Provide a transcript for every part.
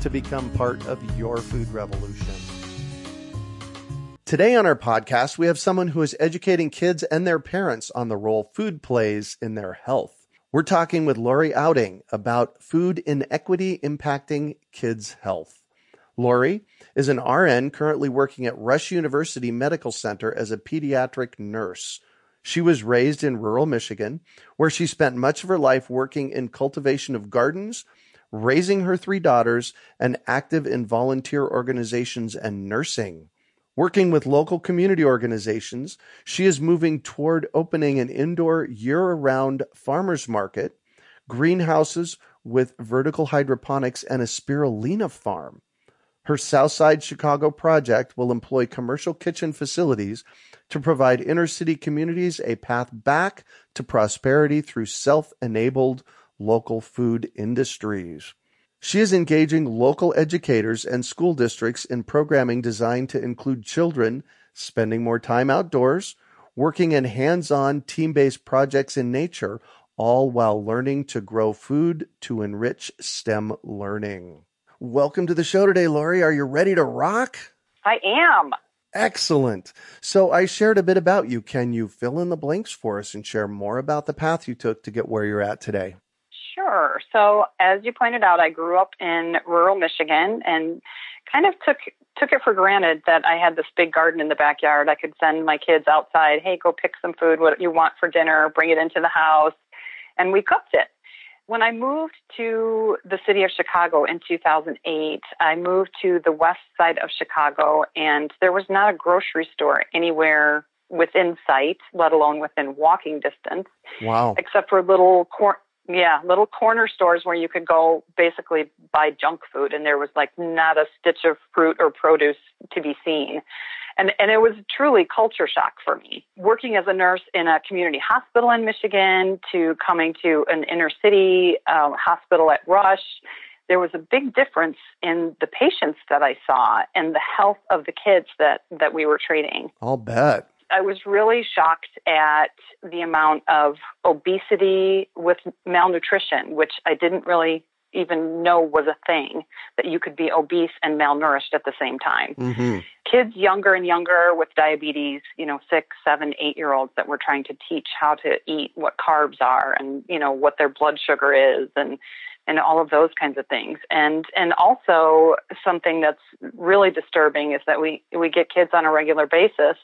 to become part of your food revolution. Today on our podcast, we have someone who is educating kids and their parents on the role food plays in their health. We're talking with Laurie Ouding about food inequity impacting kids' health. Lori is an RN currently working at Rush University Medical Center as a pediatric nurse. She was raised in rural Michigan, where she spent much of her life working in cultivation of gardens, raising her three daughters, and active in volunteer organizations and nursing. Working with local community organizations, she is moving toward opening an indoor year-round farmers market, greenhouses with vertical hydroponics, and a spirulina farm. Her Southside Chicago project will employ commercial kitchen facilities to provide inner city communities a path back to prosperity through self-enabled local food industries. She is engaging local educators and school districts in programming designed to include children spending more time outdoors, working in hands-on team-based projects in nature, all while learning to grow food to enrich STEM learning. Welcome to the show today, Laurie. Are you ready to rock? I am. Excellent. So I shared a bit about you. Can you fill in the blanks for us and share more about the path you took to get where you're at today? Sure. So as you pointed out, I grew up in rural Michigan and kind of took took it for granted that I had this big garden in the backyard. I could send my kids outside, hey, go pick some food, what you want for dinner, bring it into the house, and we cooked it. When I moved to the city of Chicago in 2008, I moved to the west side of Chicago, and there was not a grocery store anywhere within sight, let alone within walking distance. Wow. Except for little cor- yeah, little corner stores where you could go basically buy junk food and there was like not a stitch of fruit or produce to be seen. And, and it was truly culture shock for me. Working as a nurse in a community hospital in Michigan to coming to an inner city uh, hospital at Rush, there was a big difference in the patients that I saw and the health of the kids that, that we were treating. I'll bet. I was really shocked at the amount of obesity with malnutrition, which I didn't really even know was a thing that you could be obese and malnourished at the same time. Mm-hmm. Kids younger and younger with diabetes, you know, six, seven, eight year olds that we're trying to teach how to eat, what carbs are, and you know what their blood sugar is, and and all of those kinds of things. And and also something that's really disturbing is that we we get kids on a regular basis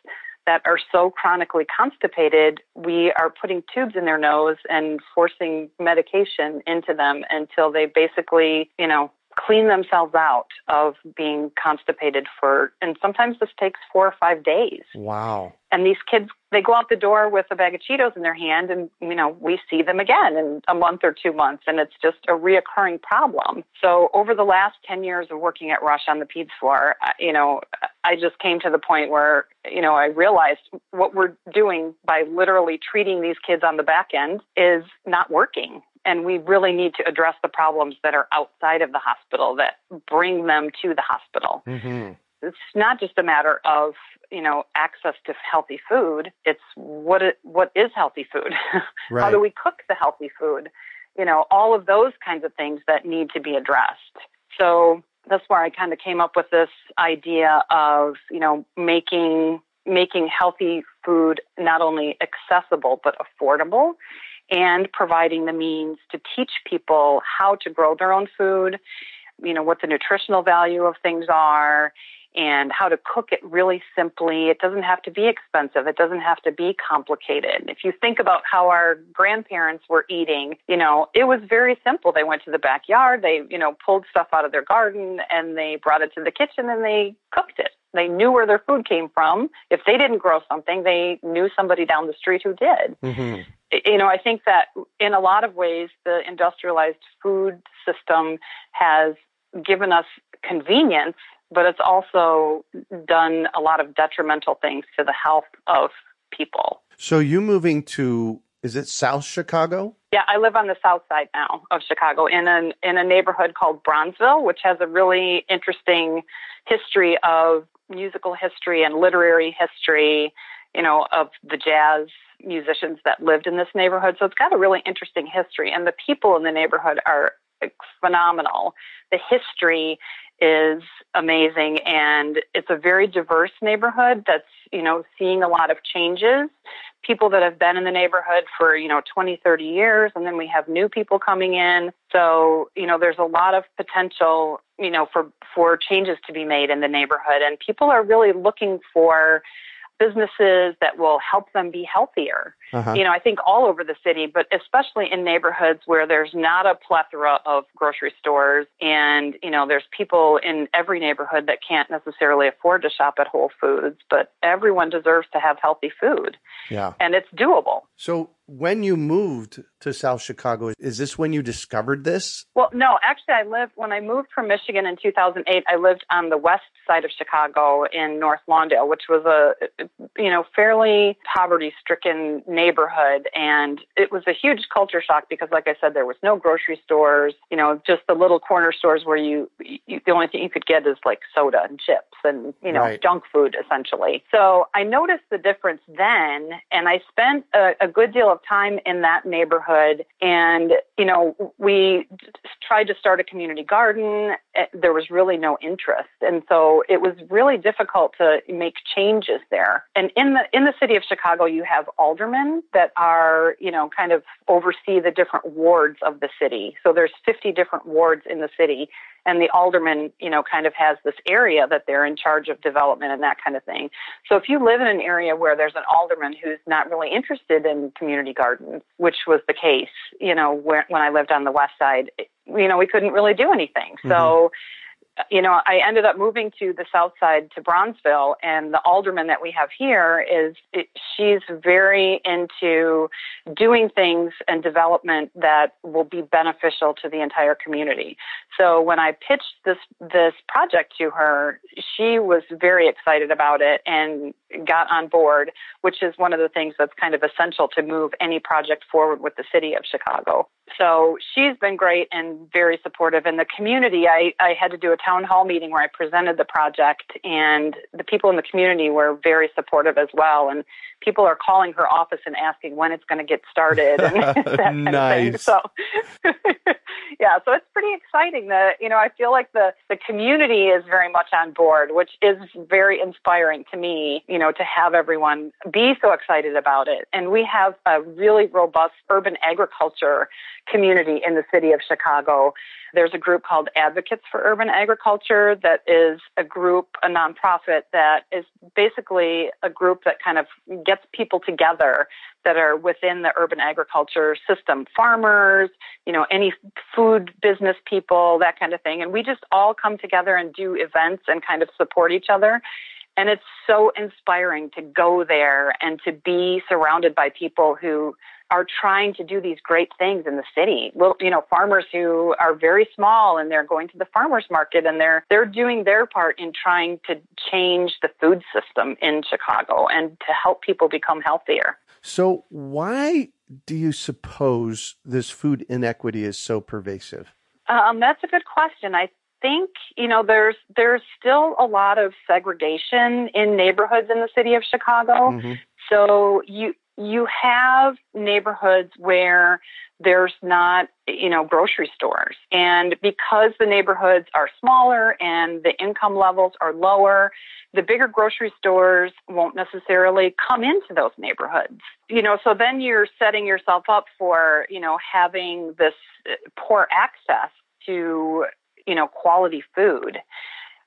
that are so chronically constipated, we are putting tubes in their nose and forcing medication into them until they basically, you know, clean themselves out of being constipated for, and sometimes this takes four or five days. Wow. And these kids, they go out the door with a bag of Cheetos in their hand, and, you know, we see them again in a month or two months, and it's just a reoccurring problem. So over the last 10 years of working at Rush on the PEDS floor, you know, I just came to the point where, you know, I realized what we're doing by literally treating these kids on the back end is not working and we really need to address the problems that are outside of the hospital that bring them to the hospital. Mm-hmm. It's not just a matter of you know access to healthy food. It's what it, what is healthy food? right. How do we cook the healthy food? You know, all of those kinds of things that need to be addressed. So that's where I kind of came up with this idea of you know making making healthy food not only accessible but affordable and providing the means to teach people how to grow their own food, you know, what the nutritional value of things are, and how to cook it really simply. It doesn't have to be expensive. It doesn't have to be complicated. If you think about how our grandparents were eating, you know, it was very simple. They went to the backyard, they, you know, pulled stuff out of their garden and they brought it to the kitchen and they cooked it. They knew where their food came from. If they didn't grow something, they knew somebody down the street who did. Mm-hmm. You know, I think that in a lot of ways, the industrialized food system has given us convenience, but it's also done a lot of detrimental things to the health of people. So you moving to is it South Chicago? Yeah, I live on the south side now of Chicago in a in a neighborhood called Bronzeville, which has a really interesting history of musical history and literary history, you know, of the jazz musicians that lived in this neighborhood. So it's got a really interesting history and the people in the neighborhood are phenomenal. The history is amazing and it's a very diverse neighborhood that's, you know, seeing a lot of changes. People that have been in the neighborhood for, you know, 20, 30 years and then we have new people coming in. So, you know, there's a lot of potential, you know, for for changes to be made in the neighborhood and people are really looking for businesses that will help them be healthier. Uh-huh. You know, I think all over the city, but especially in neighborhoods where there's not a plethora of grocery stores and, you know, there's people in every neighborhood that can't necessarily afford to shop at Whole Foods, but everyone deserves to have healthy food. Yeah. And it's doable. So when you moved to South Chicago, is this when you discovered this? Well, no, actually, I lived when I moved from Michigan in 2008. I lived on the west side of Chicago in North Lawndale, which was a you know fairly poverty-stricken neighborhood, and it was a huge culture shock because, like I said, there was no grocery stores. You know, just the little corner stores where you, you the only thing you could get is like soda and chips and you know right. junk food essentially. So I noticed the difference then, and I spent a, a good deal of time in that neighborhood. And, you know, we tried to start a community garden. Eh, there was really no interest. And so it was really difficult to make changes there. And in the, in the city of Chicago, you have aldermen that are, you know, kind of oversee the different wards of the city. So there's 50 different wards in the city and the alderman, you know, kind of has this area that they're in charge of development and that kind of thing. So if you live in an area where there's an alderman who's not really interested in community gardens, which was the case, you know, where, when I lived on the west side, you know, we couldn't really do anything. Mm-hmm. So you know, I ended up moving to the south side to Bronzeville, and the alderman that we have here is it, she's very into doing things and development that will be beneficial to the entire community. So when I pitched this this project to her, she was very excited about it and got on board, which is one of the things that's kind of essential to move any project forward with the city of Chicago. So she's been great and very supportive. In the community, I, I had to do a town hall meeting where I presented the project, and the people in the community were very supportive as well. And people are calling her office and asking when it's going to get started and that kind nice. of thing. So, yeah, so it's pretty exciting. That you know, I feel like the the community is very much on board, which is very inspiring to me. You know, to have everyone be so excited about it, and we have a really robust urban agriculture community in the city of Chicago. There's a group called Advocates for Urban Agriculture that is a group, a nonprofit that is basically a group that kind of gets people together that are within the urban agriculture system farmers, you know, any food business people, that kind of thing. And we just all come together and do events and kind of support each other. And it's so inspiring to go there and to be surrounded by people who are trying to do these great things in the city. Well, you know, farmers who are very small and they're going to the farmers market and they're they're doing their part in trying to change the food system in Chicago and to help people become healthier. So why do you suppose this food inequity is so pervasive? Um, that's a good question. I think you know there's there's still a lot of segregation in neighborhoods in the city of Chicago. Mm-hmm. So you you have neighborhoods where there's not, you know, grocery stores. And because the neighborhoods are smaller and the income levels are lower, the bigger grocery stores won't necessarily come into those neighborhoods. You know, so then you're setting yourself up for, you know, having this poor access to, you know, quality food.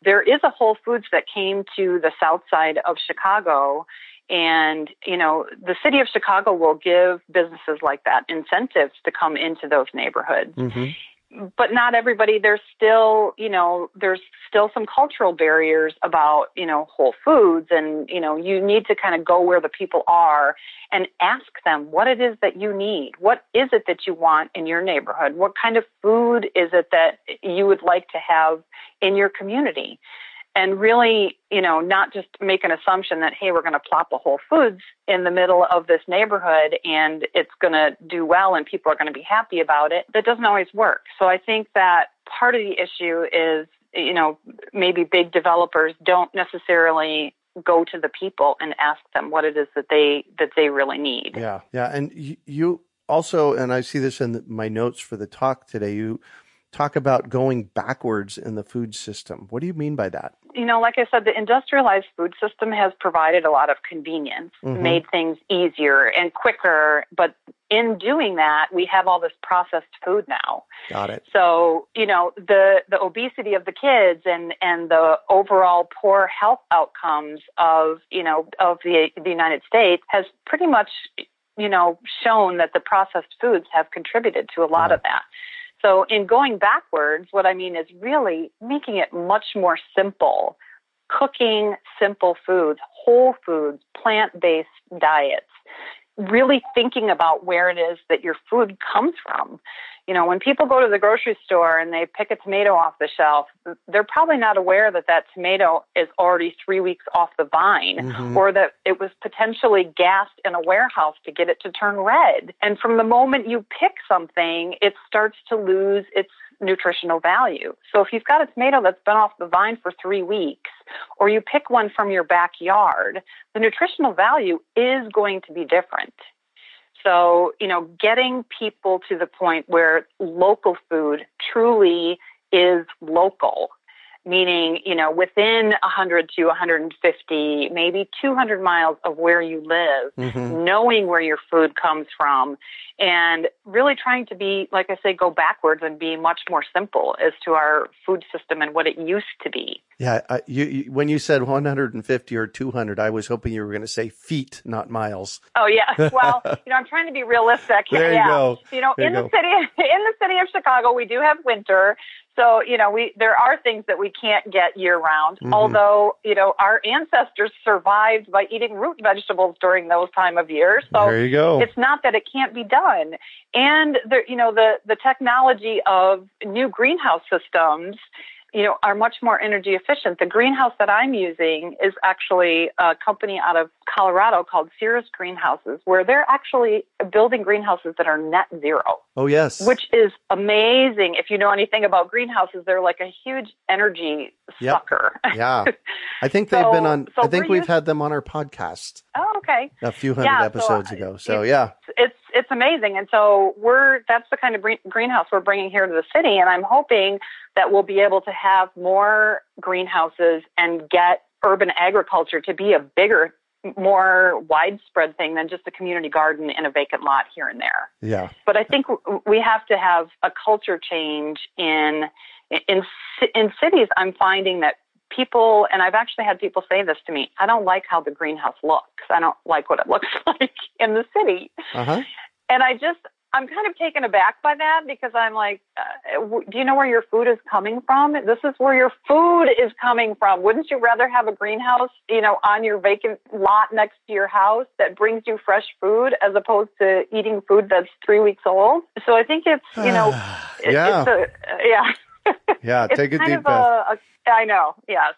There is a Whole Foods that came to the south side of Chicago and, you know, the city of Chicago will give businesses like that incentives to come into those neighborhoods. Mm-hmm. But not everybody there's still you know there's still some cultural barriers about you know whole foods and you know you need to kind of go where the people are and ask them what it is that you need. What is it that you want in your neighborhood? What kind of food is it that you would like to have in your community and really, you know, not just make an assumption that, hey, we're going to plop a Whole Foods in the middle of this neighborhood and it's going to do well and people are going to be happy about it. That doesn't always work. So I think that part of the issue is, you know, maybe big developers don't necessarily go to the people and ask them what it is that they that they really need. Yeah, yeah, and you also, and I see this in my notes for the talk today. You talk about going backwards in the food system. What do you mean by that? You know, like I said, the industrialized food system has provided a lot of convenience, mm-hmm. made things easier and quicker. But in doing that, we have all this processed food now. Got it. So, you know, the, the obesity of the kids and, and the overall poor health outcomes of, you know, of the, the United States has pretty much, you know, shown that the processed foods have contributed to a lot of that. So in going backwards, what I mean is really making it much more simple. Cooking simple foods, whole foods, plant-based diets, really thinking about where it is that your food comes from. You know, when people go to the grocery store and they pick a tomato off the shelf, they're probably not aware that that tomato is already three weeks off the vine mm-hmm. or that it was potentially gassed in a warehouse to get it to turn red. And from the moment you pick something, it starts to lose its nutritional value. So if you've got a tomato that's been off the vine for three weeks, or you pick one from your backyard, the nutritional value is going to be different. So, you know, getting people to the point where local food truly is local meaning, you know, within 100 to 150, maybe 200 miles of where you live, mm-hmm. knowing where your food comes from, and really trying to be, like I say, go backwards and be much more simple as to our food system and what it used to be. Yeah, uh, you, you, when you said 150 or 200, I was hoping you were going to say feet, not miles. Oh yeah, well, you know, I'm trying to be realistic. there yeah. you go. You know, there in you the go. city, in the city of Chicago, we do have winter, so, you know, we there are things that we can't get year round. Mm-hmm. Although, you know, our ancestors survived by eating root vegetables during those time of year. So there you go. It's not that it can't be done. And the you know, the the technology of new greenhouse systems you know, are much more energy efficient. The greenhouse that I'm using is actually a company out of Colorado called Ceres Greenhouses, where they're actually building greenhouses that are net zero. Oh, yes. Which is amazing. If you know anything about greenhouses, they're like a huge energy yep. sucker. yeah. I think they've so, been on, so I think we've using, had them on our podcast. Oh, okay. A few hundred yeah, episodes so, ago. So, yeah. It's, it's amazing. And so we're, that's the kind of greenhouse we're bringing here to the city. And I'm hoping that we'll be able to have more greenhouses and get urban agriculture to be a bigger more widespread thing than just a community garden in a vacant lot here and there. Yeah. But I think we have to have a culture change in in in cities. I'm finding that people and I've actually had people say this to me. I don't like how the greenhouse looks. I don't like what it looks like in the city. Uh-huh. And I just I'm kind of taken aback by that because I'm like, uh, do you know where your food is coming from? This is where your food is coming from. Wouldn't you rather have a greenhouse, you know, on your vacant lot next to your house that brings you fresh food as opposed to eating food that's three weeks old? So I think it's, you know, yeah, it's a, yeah, yeah. Take a deep breath. I know. Yes.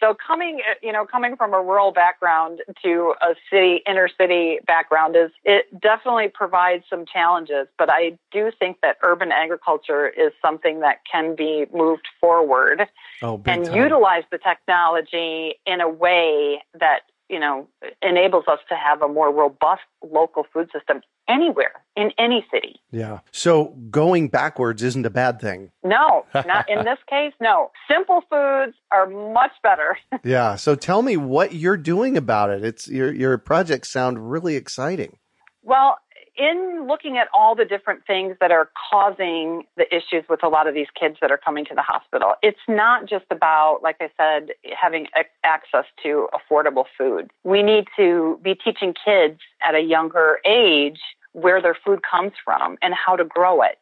So coming, eh, you know, coming from a rural background to a city, inner city background is, it definitely provides some challenges, but I do think that urban agriculture is something that can be moved forward oh, and time. utilize the technology in a way that you know, enables us to have a more robust local food system anywhere in any city. Yeah. So going backwards isn't a bad thing. No, not in this case. No. Simple foods are much better. yeah. So tell me what you're doing about it. It's your your projects sound really exciting. Well, in looking at all the different things that are causing the issues with a lot of these kids that are coming to the hospital, it's not just about, like I said, having access to affordable food. We need to be teaching kids at a younger age where their food comes from and how to grow it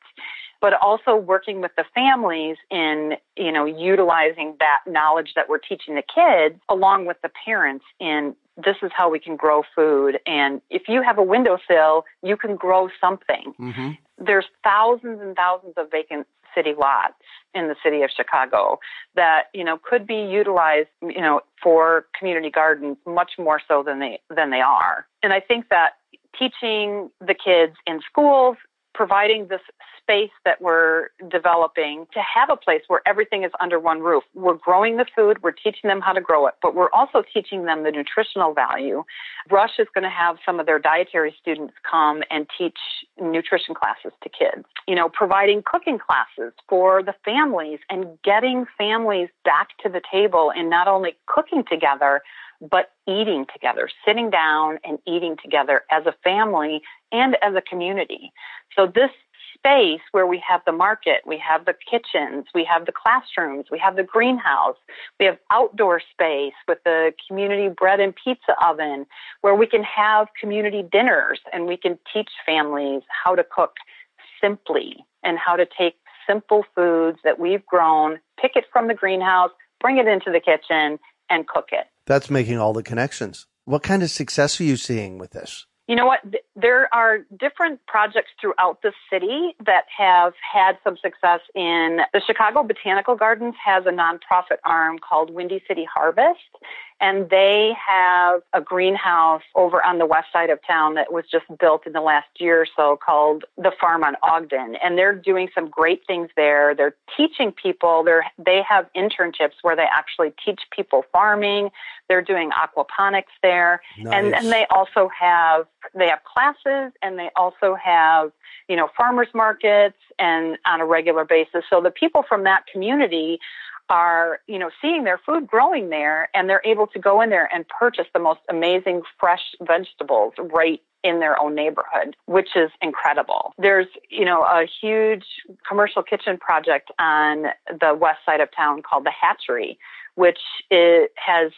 but also working with the families in, you know, utilizing that knowledge that we're teaching the kids along with the parents in this is how we can grow food. And if you have a windowsill, you can grow something. Mm-hmm. There's thousands and thousands of vacant city lots in the city of Chicago that, you know, could be utilized, you know, for community gardens much more so than they, than they are. And I think that teaching the kids in schools, providing this space that we're developing to have a place where everything is under one roof. We're growing the food, we're teaching them how to grow it, but we're also teaching them the nutritional value. Rush is going to have some of their dietary students come and teach nutrition classes to kids. You know, providing cooking classes for the families and getting families back to the table and not only cooking together, but eating together, sitting down and eating together as a family and as a community. So this space where we have the market, we have the kitchens, we have the classrooms, we have the greenhouse, we have outdoor space with the community bread and pizza oven where we can have community dinners and we can teach families how to cook simply and how to take simple foods that we've grown, pick it from the greenhouse, bring it into the kitchen and cook it. That's making all the connections. What kind of success are you seeing with this? You know what? There are different projects throughout the city that have had some success in the Chicago Botanical Gardens has a nonprofit arm called Windy City Harvest and they have a greenhouse over on the west side of town that was just built in the last year or so called the Farm on Ogden. And they're doing some great things there. They're teaching people, they're, they have internships where they actually teach people farming. They're doing aquaponics there. Nice. And, and they also have, they have classes and they also have, you know, farmers markets and on a regular basis. So the people from that community are, you know, seeing their food growing there and they're able to go in there and purchase the most amazing fresh vegetables right in their own neighborhood, which is incredible. There's, you know, a huge commercial kitchen project on the west side of town called the Hatchery, which has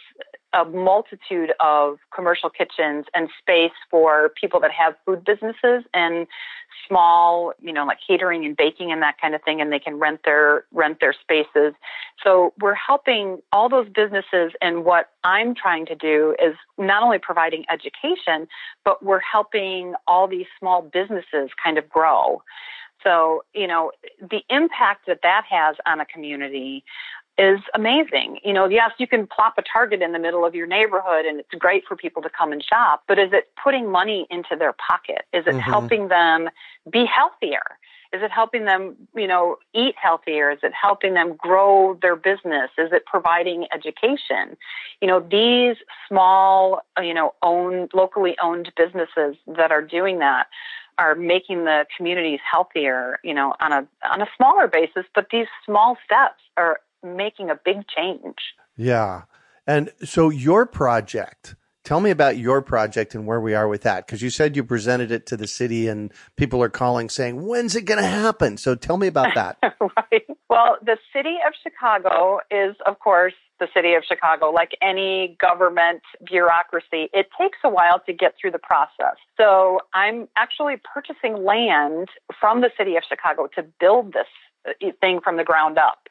a multitude of commercial kitchens and space for people that have food businesses and small, you know, like catering and baking and that kind of thing, and they can rent their rent their spaces. So we're helping all those businesses, and what I'm trying to do is not only providing education, but we're helping all these small businesses kind of grow. So, you know, the impact that that has on a community is amazing. You know, yes, you can plop a Target in the middle of your neighborhood and it's great for people to come and shop, but is it putting money into their pocket? Is it mm-hmm. helping them be healthier? Is it helping them, you know, eat healthier? Is it helping them grow their business? Is it providing education? You know, these small, you know, owned, locally owned businesses that are doing that are making the communities healthier, you know, on a on a smaller basis, but these small steps are making a big change. Yeah. And so your project, tell me about your project and where we are with that. Cause you said you presented it to the city and people are calling saying, when's it going to happen? So tell me about that. right. Well, the city of Chicago is, of course, the city of Chicago. Like any government bureaucracy, it takes a while to get through the process. So I'm actually purchasing land from the city of Chicago to build this uh, thing from the ground up.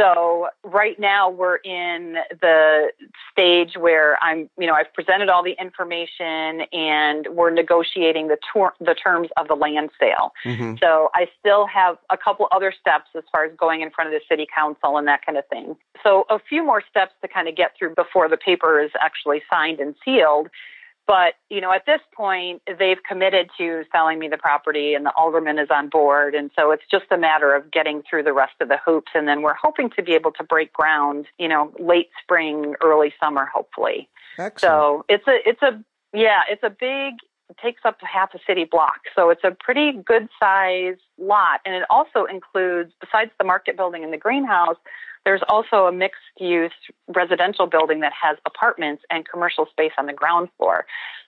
So right now we're in the stage where I'm, you know, I've presented all the information and we're negotiating the tor- the terms of the land sale. Mm-hmm. So I still have a couple other steps as far as going in front of the city council and that kind of thing. So a few more steps to kind of get through before the paper is actually signed and sealed. But, you know, at this point, they've committed to selling me the property and the alderman is on board. And so it's just a matter of getting through the rest of the hoops. And then we're hoping to be able to break ground, you know, late spring, early summer, hopefully. Excellent. So it's a, it's a, yeah, it's a big, it takes up half a city block. So it's a pretty good size lot. And it also includes, besides the market building and the greenhouse, There's also a mixed use residential building that has apartments and commercial space on the ground floor.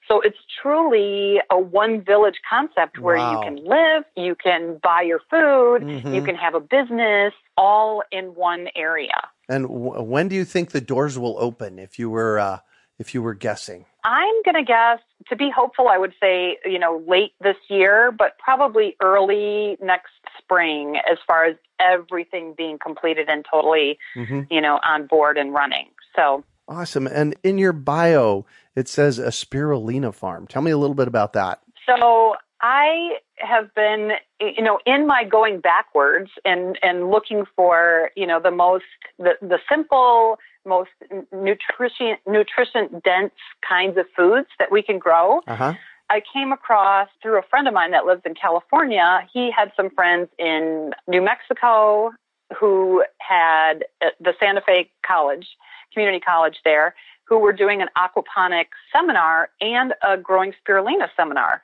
So it's truly a one village concept where Wow. you can live, you can buy your food, Mhm. you can have a business all in one area. And w- when do you think the doors will open? If you were uh, if you were guessing, I'm going to guess to be hopeful, I would say, you know, late this year, but probably early next spring as far as everything being completed and totally, Mhm. you know, on board and running. So awesome. And in your bio, it says a spirulina farm. Tell me a little bit about that. So I have been, you know, in my going backwards and and looking for, you know, the most the the simple, most nutrition nutrition dense kinds of foods that we can grow. Uh huh. I came across through a friend of mine that lives in California. He had some friends in New Mexico who had the Santa Fe College, community college there, who were doing an aquaponics seminar and a growing spirulina seminar.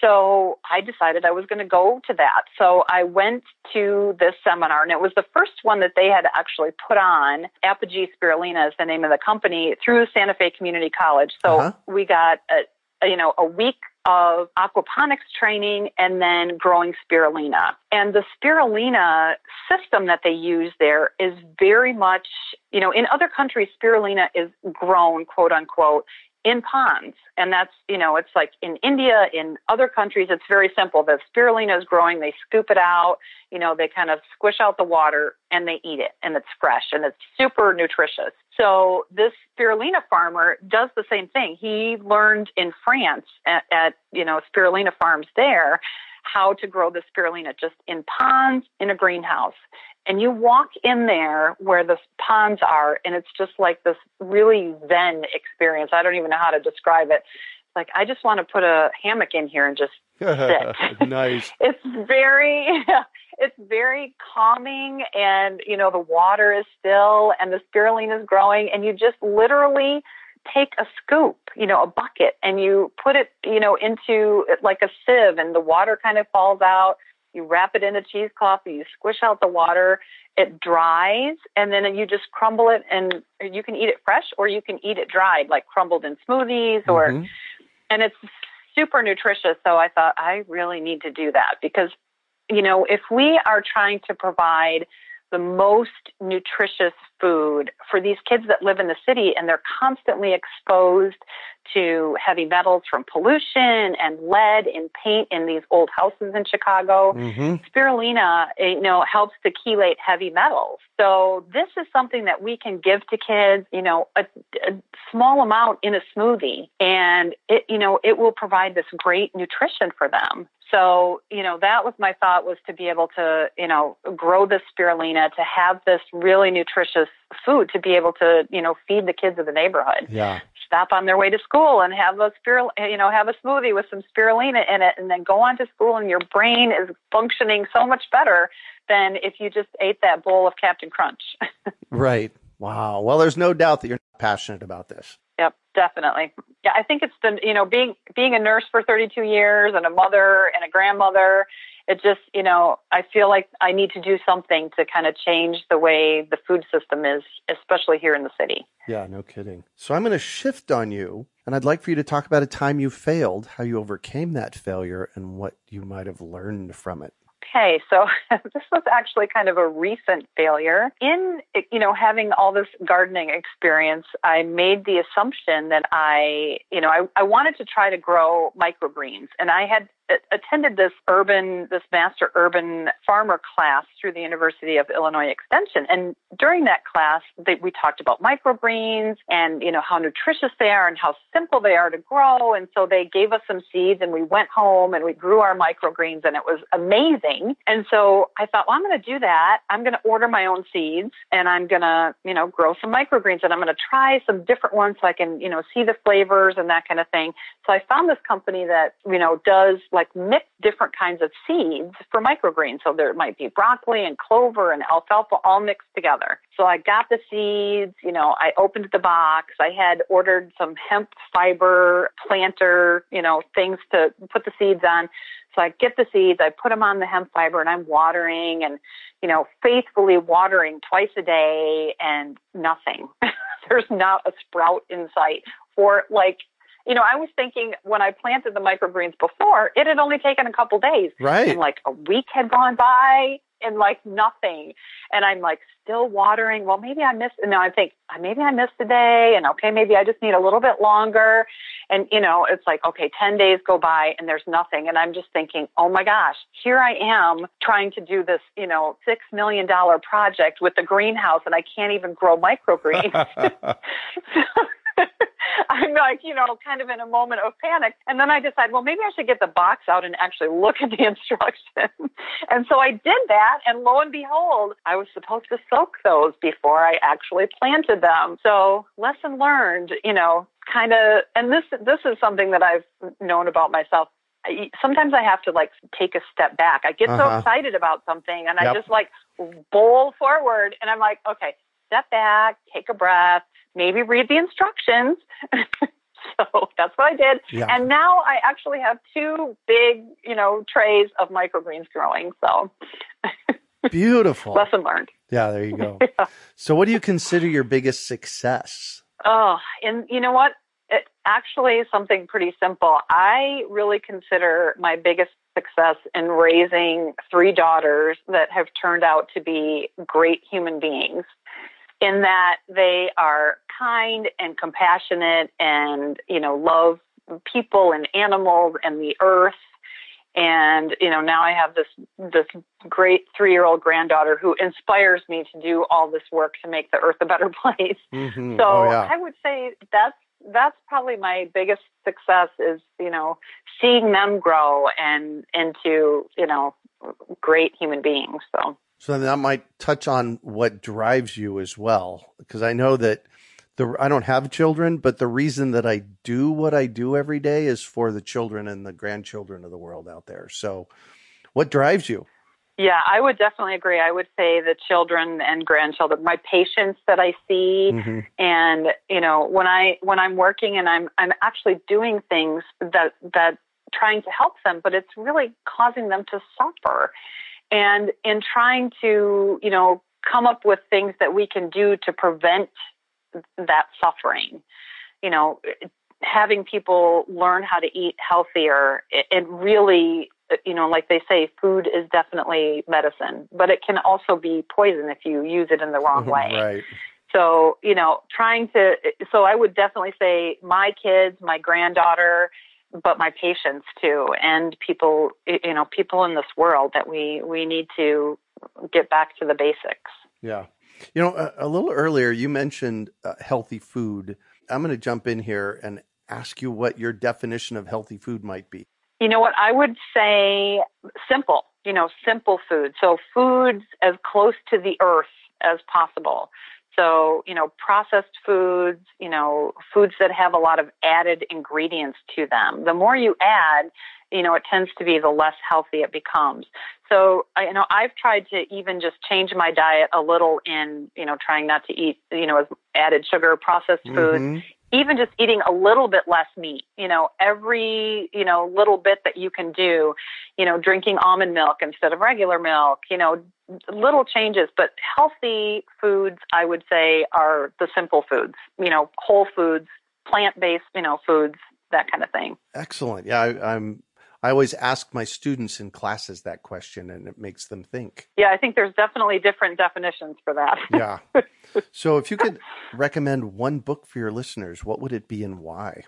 So I decided I was going to go to that. So I went to this seminar, and it was the first one that they had actually put on. Apogee Spirulina is the name of the company through Santa Fe Community College. So Uh-huh. we got a, a, you know a week of aquaponics training and then growing spirulina. And the spirulina system that they use there is very much, you know, in other countries, spirulina is grown, quote unquote, in ponds. And that's, you know, it's like in India, in other countries, it's very simple. The spirulina is growing, they scoop it out, you know, they kind of squish out the water and they eat it and it's fresh and it's super nutritious. So this spirulina farmer does the same thing. He learned in France at, at you know, spirulina farms there how to grow the spirulina just in ponds in a greenhouse. And you walk in there where the ponds are, and it's just like this really zen experience. I don't even know how to describe it. Like, I just want to put a hammock in here and just sit. nice. it's very it's very calming and you know the water is still and the spirulina is growing and you just literally take a scoop you know a bucket and you put it you know into like a sieve and the water kind of falls out you wrap it in a cheesecloth and you squish out the water it dries and then you just crumble it and you can eat it fresh or you can eat it dried like crumbled in smoothies or Mhm. and it's super nutritious. So I thought I really need to do that because, you know, if we are trying to provide the most nutritious food for these kids that live in the city and they're constantly exposed to heavy metals from pollution and lead in paint in these old houses in Chicago Mhm. spirulina, eh, you know, helps to chelate heavy metals. So this is something that we can give to kids, you know, a, a small amount in a smoothie, and it, you know, it will provide this great nutrition for them. So, you know, that was my thought was to be able to, you know, grow this spirulina, to have this really nutritious food, to be able to, you know, feed the kids of the neighborhood Yeah. stop on their way to school and have a spirul, you know, have a smoothie with some spirulina in it, and then go on to school, and your brain is functioning so much better than if you just ate that bowl of Captain Crunch. Right. Wow. Well, there's no doubt that you're passionate about this. Yep, definitely. Yeah, I think it's the you know being being a nurse for 32 years and a mother and a grandmother. It just you know I feel like I need to do something to kind of change the way the food system is, especially here in the city. Yeah, no kidding. So I'm going to shift on you, and I'd like for you to talk about a time you failed, how you overcame that failure, and what you might have learned from it. Okay, so this was actually kind of a recent failure. In you know having all this gardening experience, I made the assumption that I you know I, I wanted to try to grow microgreens, and I had attended this urban this master urban farmer class through the University of Illinois Extension, and during that class they, we talked about microgreens and you know how nutritious they are and how simple they are to grow, and so they gave us some seeds, and we went home and we grew our microgreens, and it was amazing. And so I thought, well, I'm going to do that. I'm going to order my own seeds, and I'm going to you know grow some microgreens, and I'm going to try some different ones so I can you know see the flavors and that kind of thing. So I found this company that you know does like mix different kinds of seeds for microgreens. So there might be broccoli and clover and alfalfa all mixed together. So I got the seeds, you know, I opened the box. I had ordered some hemp fiber planter, you know, things to put the seeds on. So I get the seeds, I put them on the hemp fiber, and I'm watering and, you know, faithfully watering twice a day and nothing. There's not a sprout in sight for like you know, I was thinking when I planted the microgreens before, it had only taken a couple days. Right. And like a week had gone by and like nothing. And I'm like still watering. Well, maybe I missed, and now I think uh, maybe I missed a day and okay, maybe I just need a little bit longer. And, you know, it's like, okay, 10 days go by and there's nothing. And I'm just thinking, oh my gosh, here I am trying to do this, you know, $6 million project with the greenhouse and I can't even grow microgreens. I'm like, you know, kind of in a moment of panic. And then I decide, well, maybe I should get the box out and actually look at the instructions. and so I did that. And lo and behold, I was supposed to soak those before I actually planted them. So lesson learned, you know, kind of, and this, this is something that I've known about myself sometimes I have to like take a step back. I get uh-huh. so excited about something and yep. I just like bowl forward and I'm like, okay, step back, take a breath, maybe read the instructions. so that's what I did. Yeah. And now I actually have two big, you know, trays of microgreens growing. So beautiful. Lesson learned. Yeah, there you go. yeah. So what do you consider your biggest success? Oh, and you know what? It actually is something pretty simple. I really consider my biggest success in raising three daughters that have turned out to be great human beings in that they are kind and compassionate and, you know, love people and animals and the earth. And, you know, now I have this, this great three year old granddaughter who inspires me to do all this work to make the earth a better place. Mm-hmm. So oh, yeah. I would say that's, that's probably my biggest success is, you know, seeing them grow and into, you know, great human beings. So so that might touch on what drives you as well, because I know that the I don't have children, but the reason that I do what I do every day is for the children and the grandchildren of the world out there. So, what drives you? Yeah, I would definitely agree. I would say the children and grandchildren, my patients that I see, mm-hmm. and you know, when I when I'm working and I'm I'm actually doing things that that trying to help them, but it's really causing them to suffer and in trying to, you know, come up with things that we can do to prevent that suffering. You know, having people learn how to eat healthier, it really, you know, like they say, food is definitely medicine, but it can also be poison if you use it in the wrong way. right. So, you know, trying to, so I would definitely say my kids, my granddaughter, but my patients too, and people, you know, people in this world that we we need to get back to the basics. Yeah, you know, a, a little earlier you mentioned uh, healthy food. I'm going to jump in here and ask you what your definition of healthy food might be. You know what? I would say simple. You know, simple food. So foods as close to the earth as possible. So, you know, processed foods, you know, foods that have a lot of added ingredients to them. The more you add, you know, it tends to be the less healthy it becomes. So, I, you know, I've tried to even just change my diet a little in, you know, trying not to eat, you know, added sugar processed foods, mm-hmm even just eating a little bit less meat, you know, every, you know, little bit that you can do, you know, drinking almond milk instead of regular milk, you know, little changes, but healthy foods, I would say, are the simple foods, you know, whole foods, plant based, you know, foods, that kind of thing. Excellent. Yeah, I, I'm I always ask my students in classes that question and it makes them think. Yeah, I think there's definitely different definitions for that. yeah. So if you could recommend one book for your listeners, what would it be and why?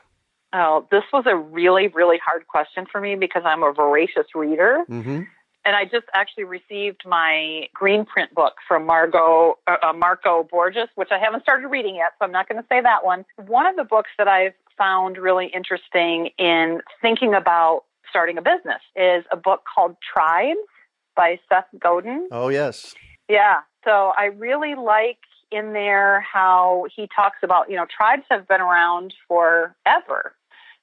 Oh, this was a really, really hard question for me because I'm a voracious reader. Mm-hmm. And I just actually received my green print book from Margot, uh, uh Marco Borges, which I haven't started reading yet, so I'm not going to say that one. One of the books that I've found really interesting in thinking about starting a business is a book called Tribes by Seth Godin. Oh, yes. Yeah. So I really like in there how he talks about, you know, tribes have been around forever.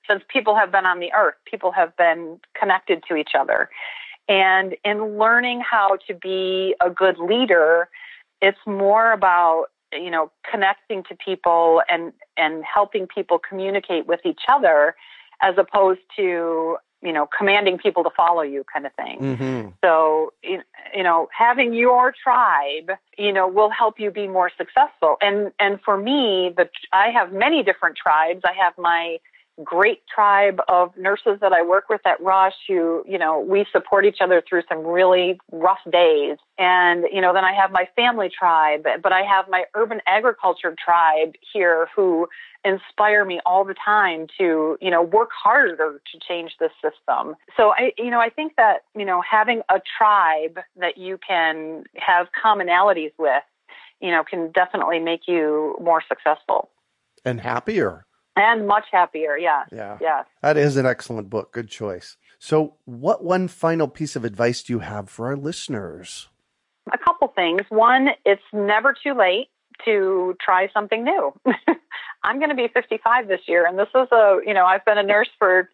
Since people have been on the earth, people have been connected to each other. And in learning how to be a good leader, it's more about you know connecting to people and and helping people communicate with each other as opposed to you know, commanding people to follow you kind of thing. Mm-hmm. So, you know, having your tribe, you know, will help you be more successful. And, and for me, the, I have many different tribes. I have my great tribe of nurses that I work with at Rush who, you know, we support each other through some really rough days. And, you know, then I have my family tribe, but I have my urban agriculture tribe here who inspire me all the time to, you know, work harder to change the system. So I, you know, I think that, you know, having a tribe that you can have commonalities with, you know, can definitely make you more successful. And happier and much happier. Yeah. Yeah. Yeah. That is an excellent book. Good choice. So, what one final piece of advice do you have for our listeners? A couple things. One, it's never too late to try something new. I'm going to be 55 this year, and this is a, you know, I've been a nurse for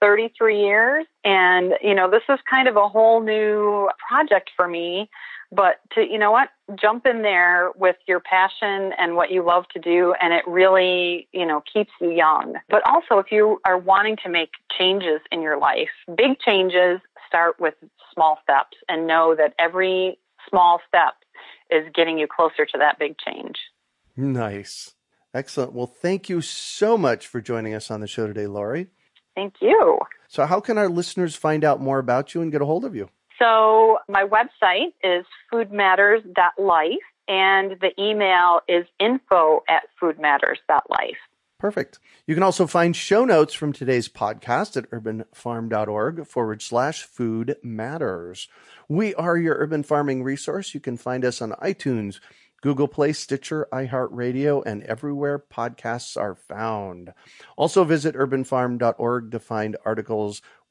33 years, and, you know, this is kind of a whole new project for me but to you know what? Jump in there with your passion and what you love to do and it really you know keeps you young. But also if you are wanting to make changes in your life big changes start with small steps and know that every small step is getting you closer to that big change. Nice. Excellent. Well thank you so much for joining us on the show today laurie thank you. So how can our listeners find out more about you and get a hold of you so my website is foodmatters.life and the email is info at foodmatters.life. Perfect. You can also find show notes from today's podcast at urbanfarm.org forward slash food matters. We are your urban farming resource. You can find us on iTunes, Google Play, Stitcher, iHeartRadio, and everywhere podcasts are found. Also visit urbanfarm.org to find articles